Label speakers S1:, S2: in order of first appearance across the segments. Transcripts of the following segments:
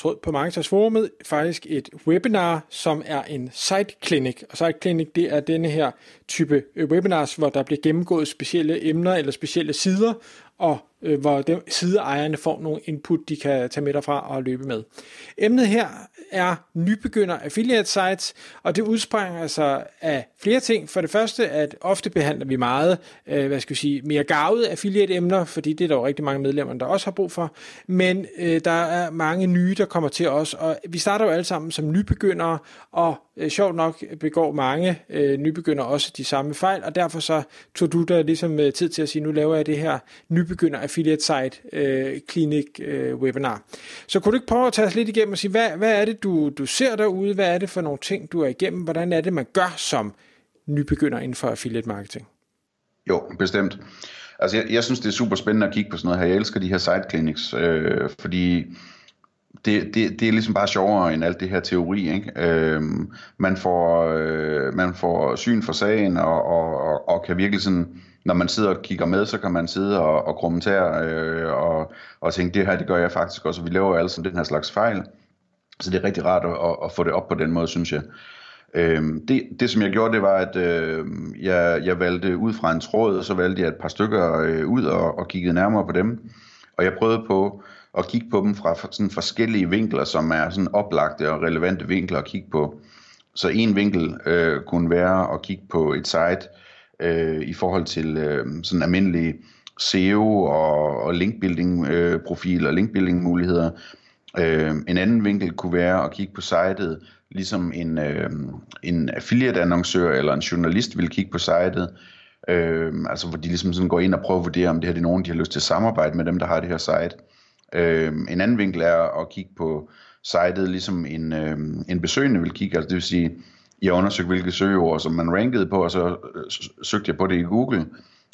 S1: tråd på Marketersforumet faktisk et webinar, som er en site clinic. Og site clinic, det er denne her type webinars, hvor der bliver gennemgået specielle emner eller specielle sider, og øh, hvor de, sideejerne får nogle input, de kan tage med derfra og løbe med. Emnet her er nybegynder affiliate sites, og det udspringer altså af flere ting. For det første, at ofte behandler vi meget, øh, hvad skal vi sige, mere gavede affiliate emner, fordi det er der jo rigtig mange medlemmer, der også har brug for. Men øh, der er mange nye, der kommer til os, og vi starter jo alle sammen som nybegyndere, og øh, sjovt nok begår mange øh, nybegyndere også de samme fejl, og derfor så tog du der ligesom øh, tid til at sige, nu laver jeg det her nybegynder affiliate site øh, øh, webinar. Så kunne du ikke prøve at tage os lidt igennem og sige, hvad, hvad er det, du, du ser derude? Hvad er det for nogle ting, du er igennem? Hvordan er det, man gør som nybegynder inden for affiliate marketing?
S2: Jo, bestemt. Altså, jeg, jeg synes, det er super spændende at kigge på sådan noget her. Jeg elsker de her site clinics, øh, fordi det, det, det er ligesom bare sjovere end alt det her teori. Ikke? Øhm, man, får, øh, man får syn for sagen, og, og, og, og kan virkelig sådan, når man sidder og kigger med, så kan man sidde og, og kommentere øh, og, og tænke, det her det gør jeg faktisk også, og vi laver alle sådan den her slags fejl. Så det er rigtig rart at, at få det op på den måde, synes jeg. Øhm, det, det som jeg gjorde, det var, at øh, jeg, jeg valgte ud fra en tråd, og så valgte jeg et par stykker øh, ud og, og kiggede nærmere på dem. Og jeg prøvede på at kigge på dem fra sådan forskellige vinkler, som er sådan oplagte og relevante vinkler at kigge på. Så en vinkel øh, kunne være at kigge på et site øh, i forhold til øh, sådan almindelige SEO og, og linkbuilding øh, profiler, linkbuilding muligheder. Øh, en anden vinkel kunne være at kigge på sitet, ligesom en, øh, en affiliate annoncør eller en journalist vil kigge på sitet. Øh, altså hvor de ligesom sådan går ind og prøver at vurdere, om det her er nogen, de har lyst til at samarbejde med dem, der har det her site. Øh, en anden vinkel er at kigge på sitet, ligesom en, øh, en besøgende vil kigge, altså det vil sige, jeg undersøgte hvilke søgeord, som man rankede på, og så øh, søgte jeg på det i Google,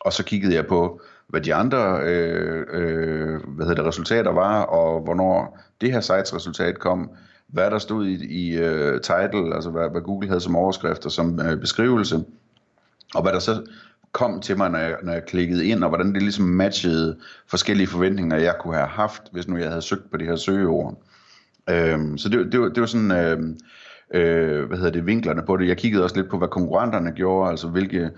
S2: og så kiggede jeg på, hvad de andre øh, øh, hvad hedder det, resultater var, og hvornår det her sites resultat kom, hvad der stod i, i uh, title, altså hvad, hvad Google havde som overskrift og som øh, beskrivelse, og hvad der så kom til mig, når jeg, når jeg klikkede ind, og hvordan det ligesom matchede forskellige forventninger, jeg kunne have haft, hvis nu jeg havde søgt på de her søgeord. Øhm, så det, det, var, det var sådan, øh, øh, hvad hedder det, vinklerne på det. Jeg kiggede også lidt på, hvad konkurrenterne gjorde, altså hvilke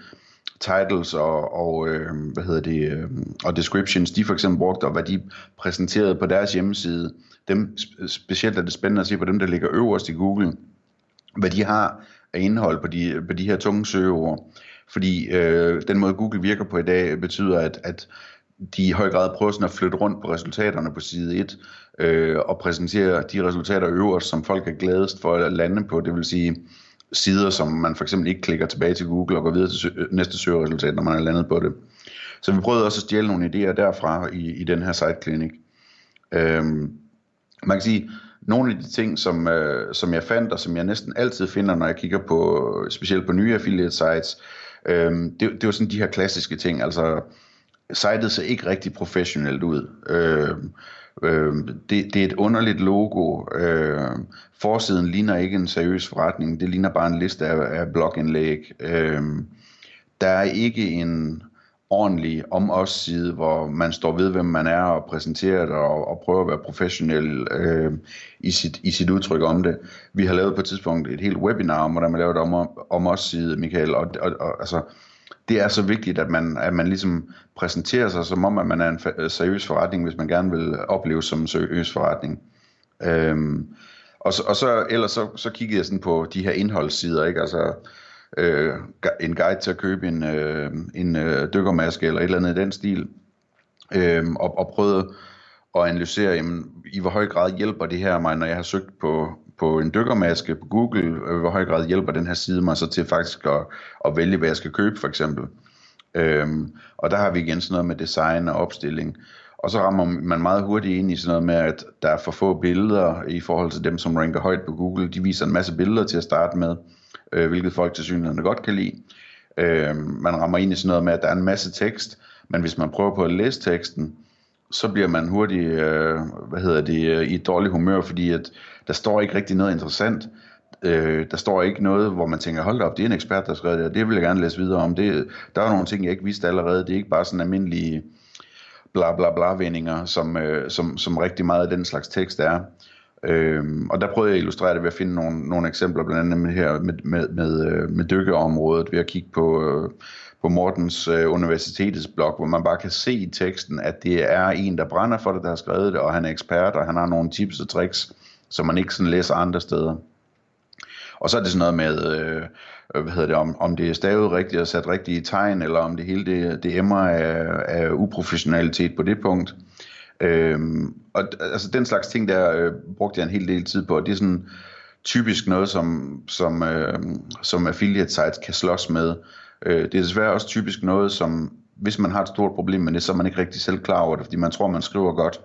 S2: titles og, og øh, hvad hedder det, øh, og descriptions, de for eksempel brugte, og hvad de præsenterede på deres hjemmeside. Dem, specielt er det spændende at se på dem, der ligger øverst i Google, hvad de har af indhold på de, på de her tunge søgeord. Fordi øh, den måde Google virker på i dag betyder, at, at de i høj grad prøver sådan at flytte rundt på resultaterne på side 1 øh, og præsentere de resultater øverst, som folk er gladest for at lande på. Det vil sige sider, som man for eksempel ikke klikker tilbage til Google og går videre til sø- øh, næste søgeresultat, når man er landet på det. Så vi prøvede også at stjæle nogle idéer derfra i, i den her site clinic. Øhm, man kan sige, nogle af de ting, som, øh, som jeg fandt, og som jeg næsten altid finder, når jeg kigger på, specielt på nye affiliate sites, øh, det, det var sådan de her klassiske ting, altså sitet ser ikke rigtig professionelt ud. Øh, øh, det, det er et underligt logo. Øh, forsiden ligner ikke en seriøs forretning. Det ligner bare en liste af, af blogindlæg. Øh, der er ikke en ordentlig om os side, hvor man står ved, hvem man er og præsenterer det og, og prøver at være professionel øh, i, sit, i sit udtryk om det. Vi har lavet på et tidspunkt et helt webinar om, hvordan man laver det om, om os side, Michael, og, og, og altså, det er så vigtigt, at man, at man ligesom præsenterer sig som om, at man er en øh, seriøs forretning, hvis man gerne vil opleves som en seriøs forretning. Øhm, og, så, og så ellers så, så kiggede jeg sådan på de her indholdssider, ikke? Altså, øh, en guide til at købe en, øh, en øh, dykkermaske eller et eller andet i den stil, øh, og, og prøvede at analysere, jamen, i hvor høj grad hjælper det her mig, når jeg har søgt på, på en dykkermaske på Google, øh, hvor høj grad hjælper den her side mig så til faktisk at, at vælge, hvad jeg skal købe for eksempel. Øhm, og der har vi igen sådan noget med design og opstilling. Og så rammer man meget hurtigt ind i sådan noget med, at der er for få billeder i forhold til dem, som ranker højt på Google. De viser en masse billeder til at starte med, øh, hvilket folk til synligheden godt kan lide. Øh, man rammer ind i sådan noget med, at der er en masse tekst, Men hvis man prøver på at læse teksten, så bliver man hurtigt, øh, hvad hedder det, øh, i et dårligt humør, fordi at der står ikke rigtig noget interessant. Øh, der står ikke noget, hvor man tænker, hold da op, det er en ekspert, der har skrevet det, og det vil jeg gerne læse videre om. Det, der er nogle ting, jeg ikke vidste allerede. Det er ikke bare sådan almindelige bla bla bla vendinger, som, øh, som, som rigtig meget af den slags tekst er. Øhm, og der prøvede jeg at illustrere det ved at finde nogle, nogle eksempler, blandt andet med, her, med, med, med, øh, med dykkeområdet, ved at kigge på, øh, på Mortens øh, universitetets blog, hvor man bare kan se i teksten, at det er en, der brænder for det, der har skrevet det, og han er ekspert, og han har nogle tips og tricks, som man ikke sådan læser andre steder. Og så er det sådan noget med, øh, hvad hedder det, om, om det er stavet rigtigt og sat rigtigt i tegn, eller om det hele det, det emmer af, af uprofessionalitet på det punkt. Øhm, og altså den slags ting der øh, brugte jeg en hel del tid på, og det er sådan typisk noget, som, som, øh, som affiliate sites kan slås med. Øh, det er desværre også typisk noget, som hvis man har et stort problem med det, så er man ikke rigtig selv klar over det, fordi man tror, man skriver godt.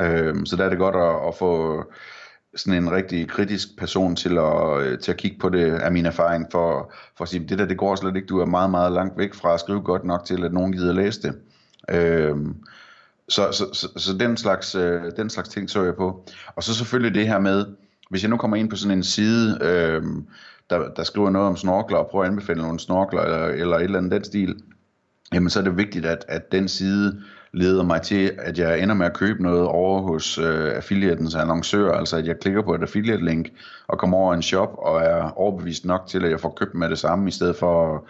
S2: Øh, så der er det godt at, at få sådan en rigtig kritisk person til at, øh, til at kigge på det, af min erfaring, for, for at sige, det der, det går slet ikke, du er meget, meget langt væk fra at skrive godt nok til, at nogen gider læse det. Øh, så, så, så, så den, slags, øh, den slags ting så jeg på. Og så selvfølgelig det her med, hvis jeg nu kommer ind på sådan en side, øh, der, der skriver noget om snorkler, og prøver at anbefale nogle snorkler, eller, eller et eller andet den stil, jamen så er det vigtigt, at, at den side leder mig til, at jeg ender med at købe noget over hos øh, affiliatens annoncør, altså at jeg klikker på et affiliate link og kommer over en shop og er overbevist nok til, at jeg får købt med det samme, i stedet for at,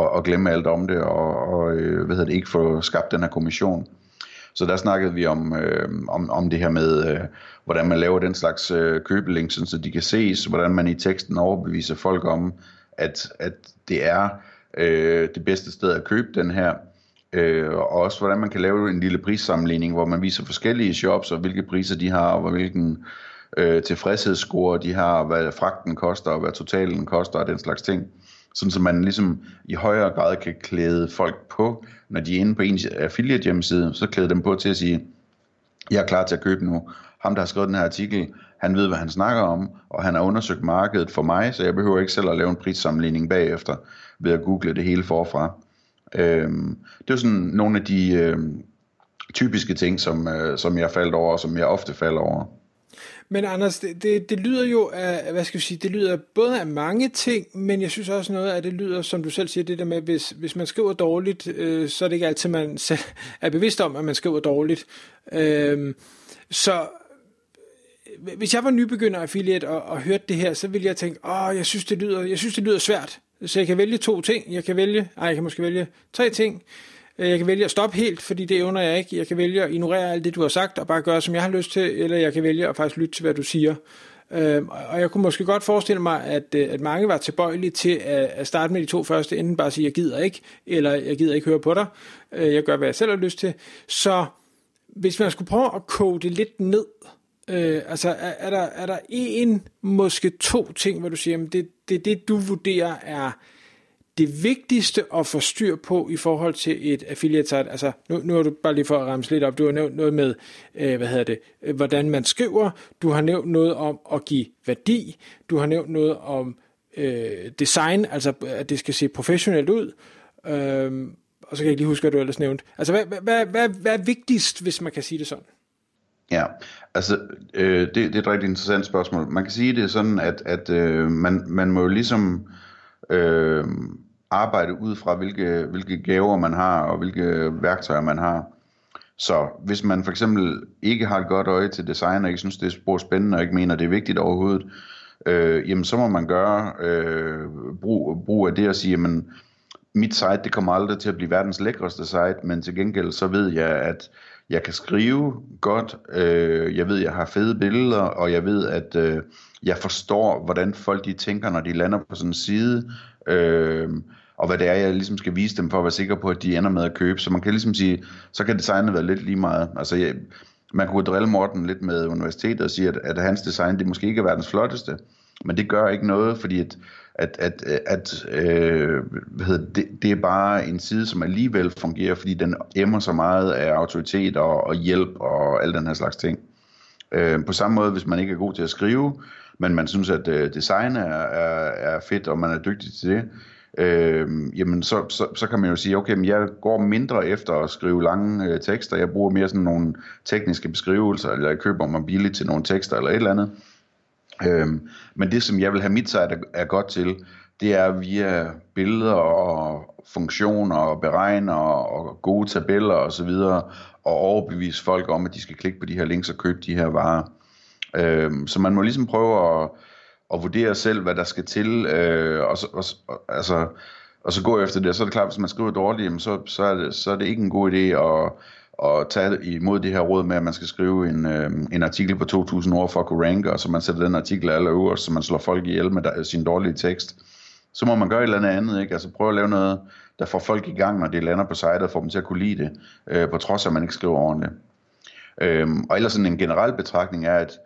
S2: at, at glemme alt om det og, og øh, hvad hedder det, ikke få skabt den her kommission. Så der snakkede vi om, øh, om, om det her med, øh, hvordan man laver den slags øh, købelink, så de kan ses, hvordan man i teksten overbeviser folk om, at, at det er øh, det bedste sted at købe den her. Øh, og også hvordan man kan lave en lille prissammenligning, hvor man viser forskellige shops, og hvilke priser de har, og hvilken øh, tilfredshedsscore de har, hvad fragten koster, og hvad totalen koster, og den slags ting. Sådan så man ligesom i højere grad kan klæde folk på, når de er inde på ens affiliate hjemmeside, så klæde dem på til at sige, jeg er klar til at købe nu. Ham, der har skrevet den her artikel, han ved, hvad han snakker om, og han har undersøgt markedet for mig, så jeg behøver ikke selv at lave en prissammenligning bagefter, ved at google det hele forfra. Øhm, det er sådan nogle af de øhm, typiske ting, som, øh, som jeg faldt over, og som jeg ofte falder over.
S1: Men Anders, det, det, det lyder jo af, hvad skal vi sige, det lyder både af mange ting, men jeg synes også noget af det lyder, som du selv siger, det der med, hvis, hvis man skriver dårligt, øh, så er det ikke altid, man selv er bevidst om, at man skriver dårligt. Øh, så hvis jeg var nybegynder affiliate og, og hørte det her, så ville jeg tænke, åh, jeg synes, det lyder, jeg synes, det lyder svært. Så jeg kan vælge to ting. Jeg kan vælge, ej, jeg kan måske vælge tre ting. Øh, jeg kan vælge at stoppe helt, fordi det under jeg ikke. Jeg kan vælge at ignorere alt det, du har sagt, og bare gøre, som jeg har lyst til, eller jeg kan vælge at faktisk lytte til, hvad du siger. Øhm, og jeg kunne måske godt forestille mig, at, øh, at mange var tilbøjelige til at, starte med de to første, enten bare at sige, jeg gider ikke, eller jeg gider ikke høre på dig. Øh, jeg gør, hvad jeg selv har lyst til. Så hvis man skulle prøve at koge det lidt ned, øh, altså er, er, der, er der en, måske to ting, hvor du siger, at det, det det, du vurderer er det vigtigste at få styr på i forhold til et affiliate site, altså nu, nu har du bare lige for at ramse lidt op, du har nævnt noget med, øh, hvad hedder det, øh, hvordan man skriver, du har nævnt noget om at give værdi, du har nævnt noget om øh, design, altså at det skal se professionelt ud, øh, og så kan jeg ikke lige huske, hvad du ellers nævnte. Altså hvad, hvad, hvad, hvad er vigtigst, hvis man kan sige det sådan?
S2: Ja, altså øh, det, det er et rigtig interessant spørgsmål. Man kan sige det er sådan, at, at øh, man, man må jo ligesom øh, arbejde ud fra, hvilke, hvilke gaver man har, og hvilke værktøjer man har. Så hvis man for eksempel ikke har et godt øje til design, og ikke synes, det er spor spændende, og ikke mener, det er vigtigt overhovedet, øh, jamen så må man gøre øh, brug, brug af det at sige, jamen mit site, det kommer aldrig til at blive verdens lækreste site, men til gengæld så ved jeg, at jeg kan skrive godt, øh, jeg ved, jeg har fede billeder, og jeg ved, at øh, jeg forstår, hvordan folk de tænker, når de lander på sådan en side, øh, og hvad det er, jeg ligesom skal vise dem for at være sikker på, at de ender med at købe. Så man kan ligesom sige, så kan designet være lidt lige meget. Altså, jeg, man kunne drille Morten lidt med universitetet og sige, at, at hans design, det måske ikke er verdens flotteste, men det gør ikke noget, fordi at, at, at, at øh, hvad hedder det, det er bare en side, som alligevel fungerer, fordi den emmer så meget af autoritet og, og hjælp og al den her slags ting. Øh, på samme måde, hvis man ikke er god til at skrive, men man synes, at øh, design er, er, er fedt, og man er dygtig til det, øh, jamen så, så, så kan man jo sige, okay, men jeg går mindre efter at skrive lange øh, tekster, jeg bruger mere sådan nogle tekniske beskrivelser, eller jeg køber mig billigt til nogle tekster, eller et eller andet. Øhm, men det, som jeg vil have mit site er, er godt til, det er via billeder og funktioner og beregner og gode tabeller og så videre, og overbevise folk om, at de skal klikke på de her links og købe de her varer. Øhm, så man må ligesom prøve at og vurdere selv, hvad der skal til, øh, og, så, og, altså, og så gå efter det. Og så er det klart, hvis man skriver dårligt, jamen, så, så, er det, så er det ikke en god idé at, at tage imod det her råd med, at man skal skrive en, øh, en artikel på 2.000 ord for at kunne ranke, og så man sætter den artikel allerøverst, så man slår folk ihjel med der, sin dårlige tekst. Så må man gøre et eller andet andet, ikke? Altså prøve at lave noget, der får folk i gang, når det lander på sitet, og får dem til at kunne lide det, øh, på trods af, at man ikke skriver ordentligt. Øhm, og ellers sådan en generel betragtning er, at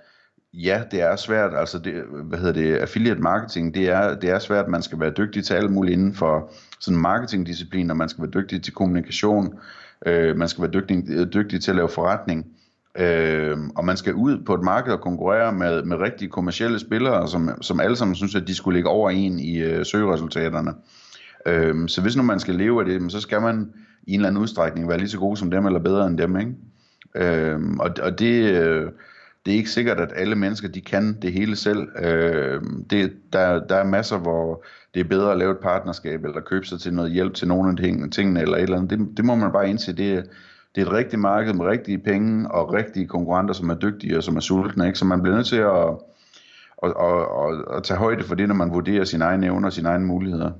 S2: Ja, det er svært. Altså, det, hvad hedder det, affiliate marketing, det er, det er svært. Man skal være dygtig til alt muligt inden for sådan marketingdisciplin, og man skal være dygtig til kommunikation, øh, man skal være dygtig, øh, dygtig til at lave forretning, øh, og man skal ud på et marked og konkurrere med, med rigtige kommercielle spillere, som, som alle sammen synes, at de skulle ligge over en i øh, søgeresultaterne. Øh, så hvis nu man skal leve af det, så skal man i en eller anden udstrækning være lige så god som dem, eller bedre end dem, ikke? Øh, og, og det... Øh, det er ikke sikkert, at alle mennesker de kan det hele selv. Øh, det, der, der er masser, hvor det er bedre at lave et partnerskab, eller købe sig til noget hjælp til nogle af tingene, eller et eller andet. Det, det må man bare indse. Det, det er et rigtigt marked med rigtige penge, og rigtige konkurrenter, som er dygtige og som er sultne. Ikke? Så man bliver nødt til at, at, at, at, at tage højde for det, når man vurderer sine egne evner og sine egne muligheder.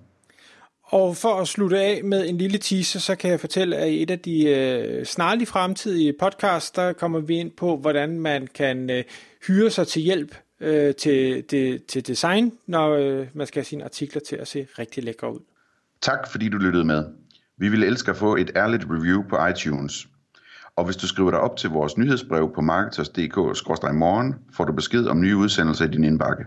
S1: Og for at slutte af med en lille teaser, så kan jeg fortælle, at i et af de øh, snarlige fremtidige podcasts, der kommer vi ind på, hvordan man kan øh, hyre sig til hjælp øh, til, det, til design, når øh, man skal have sine artikler til at se rigtig lækre ud.
S2: Tak fordi du lyttede med. Vi ville elske at få et ærligt review på iTunes. Og hvis du skriver dig op til vores nyhedsbrev på marketers.dk-morgen, får du besked om nye udsendelser i din indbakke.